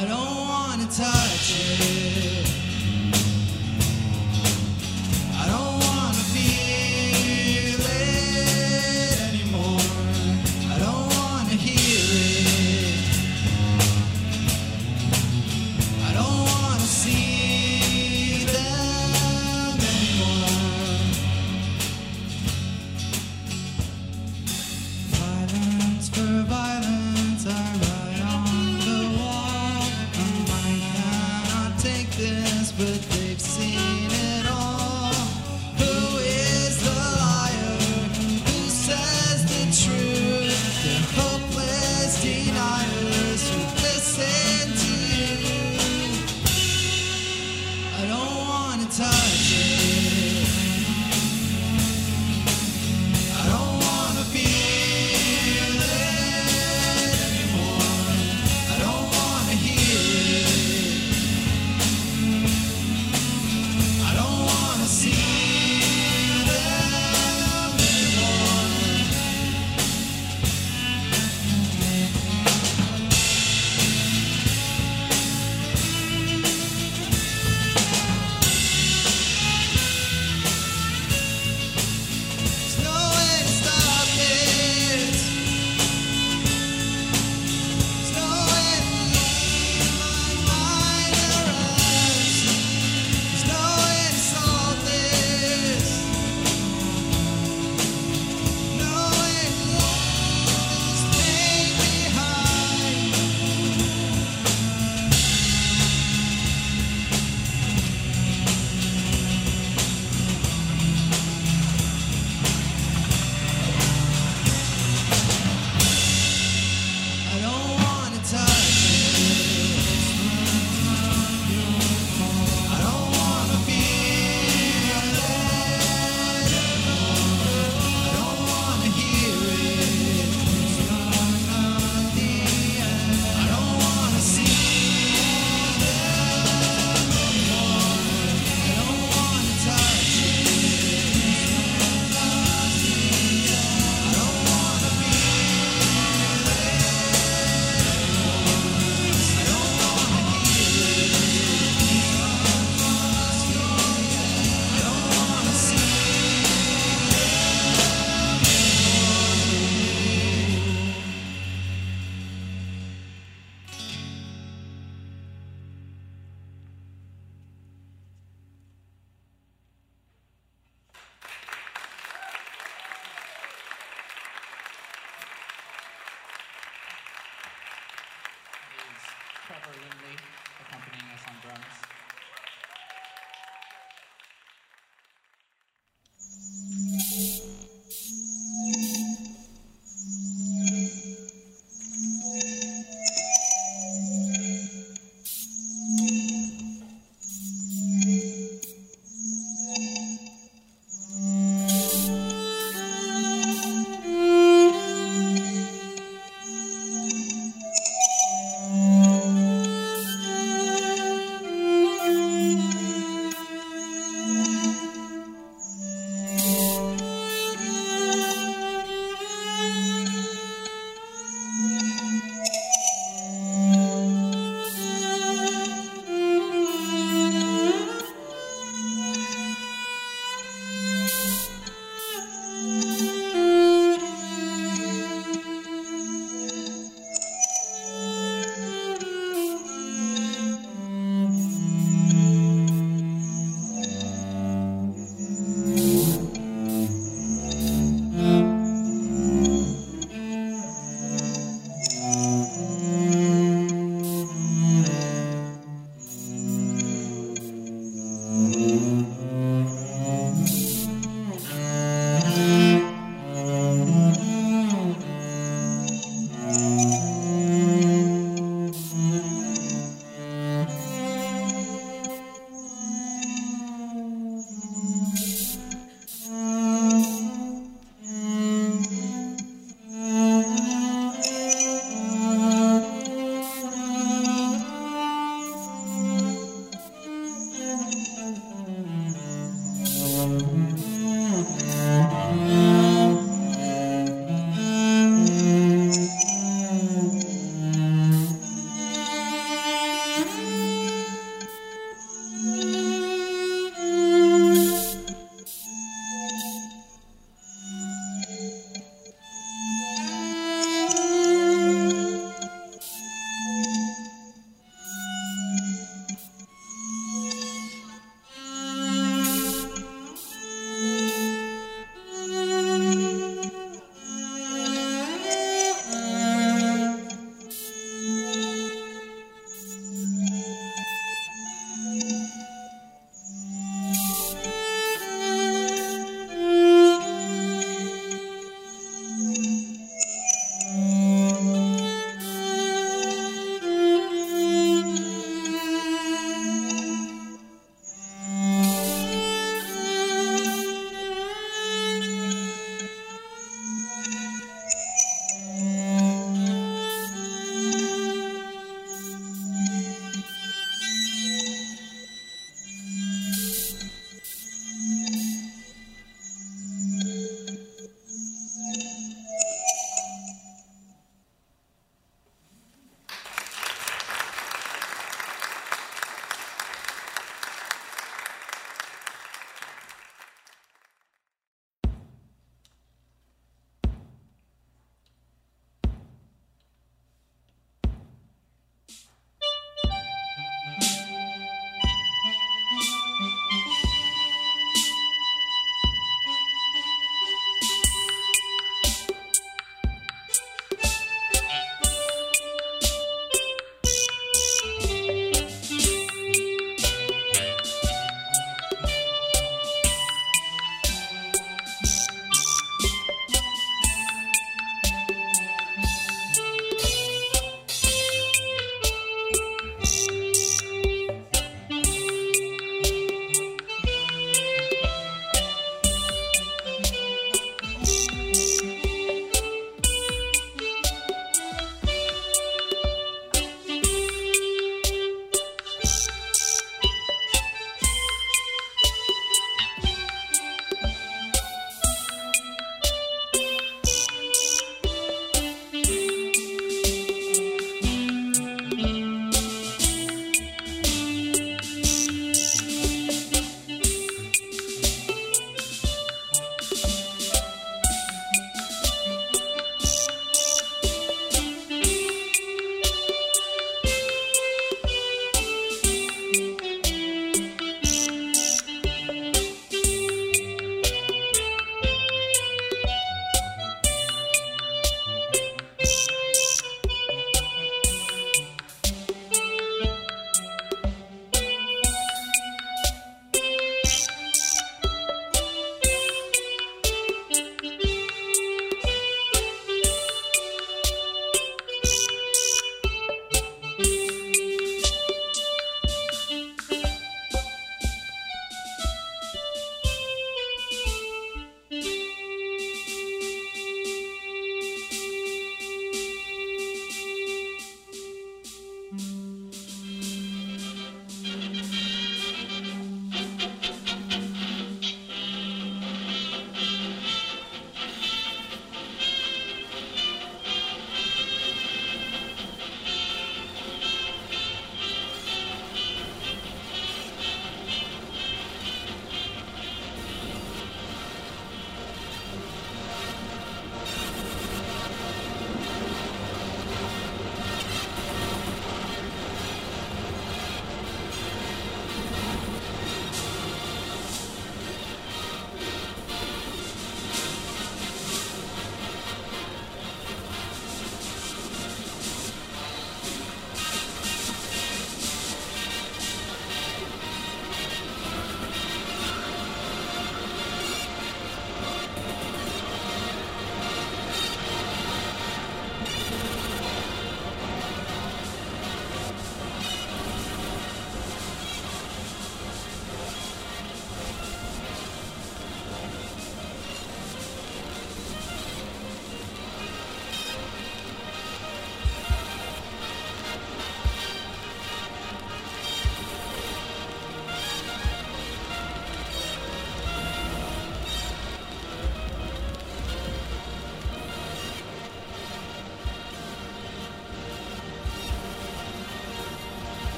I don't wanna touch it.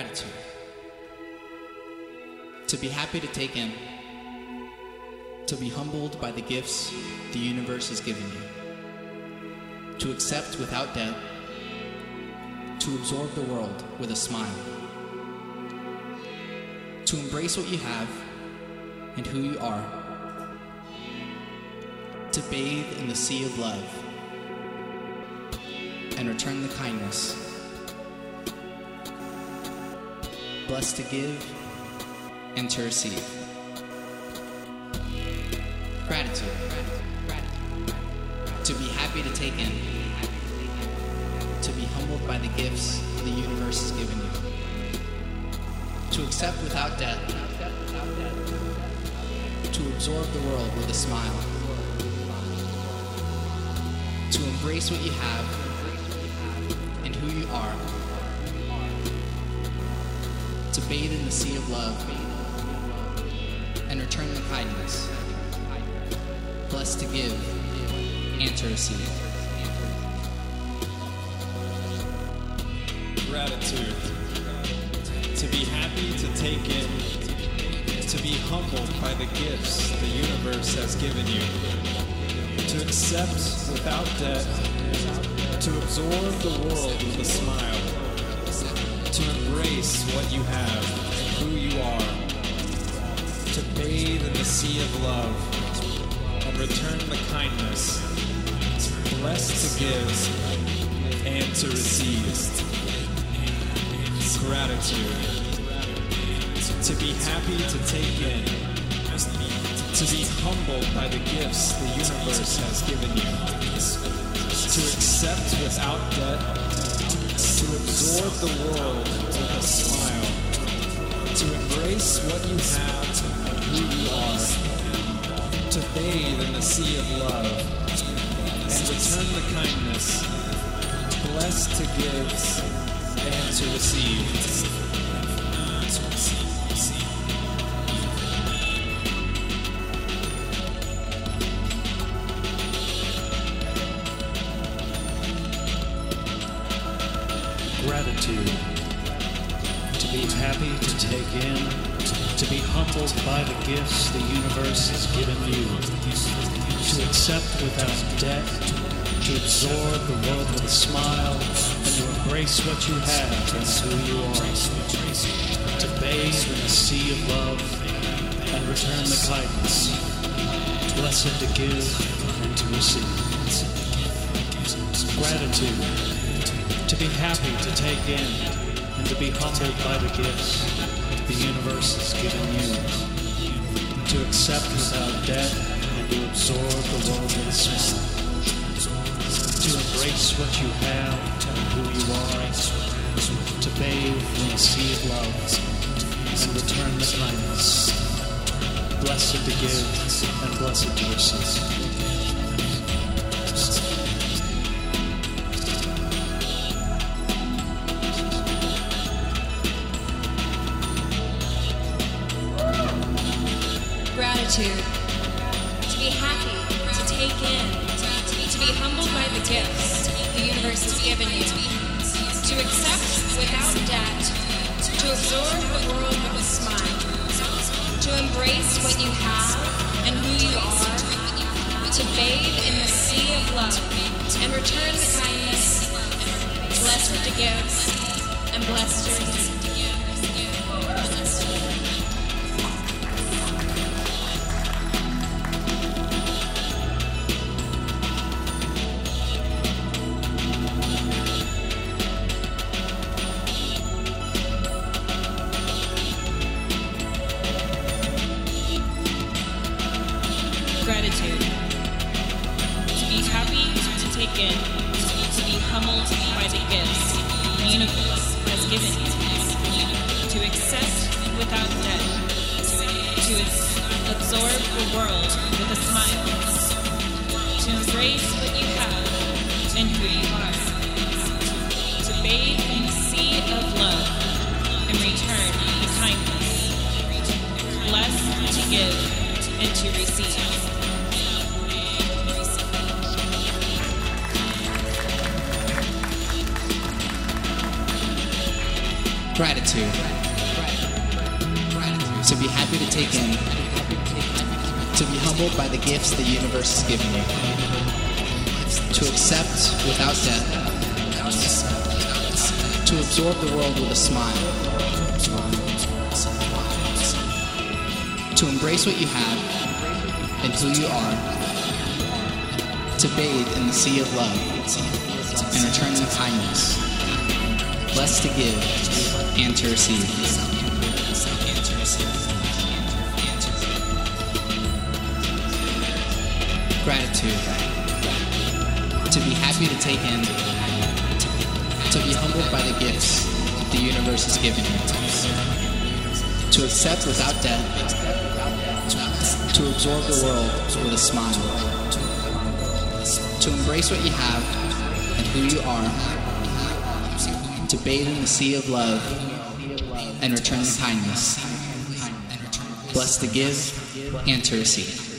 Gratitude. To be happy to take in. To be humbled by the gifts the universe has given you. To accept without doubt. To absorb the world with a smile. To embrace what you have and who you are. To bathe in the sea of love and return the kindness. Blessed to give and to receive. Gratitude. To be happy to take in. To be humbled by the gifts the universe has given you. To accept without debt. To absorb the world with a smile. To embrace what you have and who you are. Bathe in the sea of love and return the kindness. Blessed to give and to receive. Gratitude. To be happy to take in. To be humbled by the gifts the universe has given you. To accept without debt. To absorb the world with a smile. To embrace what you have and who you are. To bathe in the sea of love and return the kindness. Blessed to give and to receive gratitude. To be happy to take in. To be humbled by the gifts the universe has given you. To accept without debt. To absorb the world with a smile. To embrace what you have and who you are. To bathe in the sea of love. And return the kindness. Blessed to give and to receive. Be happy to take in, to be humbled by the gifts the universe has given you, to accept without debt, to absorb the world with a smile, and to embrace what you have and who you are, to bathe in the sea of love and return the kindness, blessed to give and to receive. Gratitude to be happy to take in and to be humbled by the gifts the universe has given you, to accept without debt and to absorb the world with a smile, to embrace what you have and who you are, to bathe in the sea of love and return the kindness, blessed to give and blessed to receive. Gratitude. To be happy, to take in, to be humbled by the gifts the universe has given you, to accept without debt, to absorb the world with a smile, to embrace what you have and who you are, to bathe in the sea of love and return the kindness, blessed to give to be humbled by the gifts the universe has given to accept without debt, to absorb the world with a smile, to embrace what you have and who you are, to bathe in the sea of love and return the kindness, blessed to give and to receive. Gratitude. To be happy to take in. To be humbled by the gifts the universe has given you. To accept without debt. To absorb the world with a smile. To embrace what you have and who you are. To bathe in the sea of love and return in kindness. Blessed to give to. Gratitude. To be happy to take in. To be humbled by the gifts the universe has given you. To accept without debt. To absorb the world with a smile. To embrace what you have and who you are. To bathe in the sea of love and return in kindness. Blessed to give and to receive.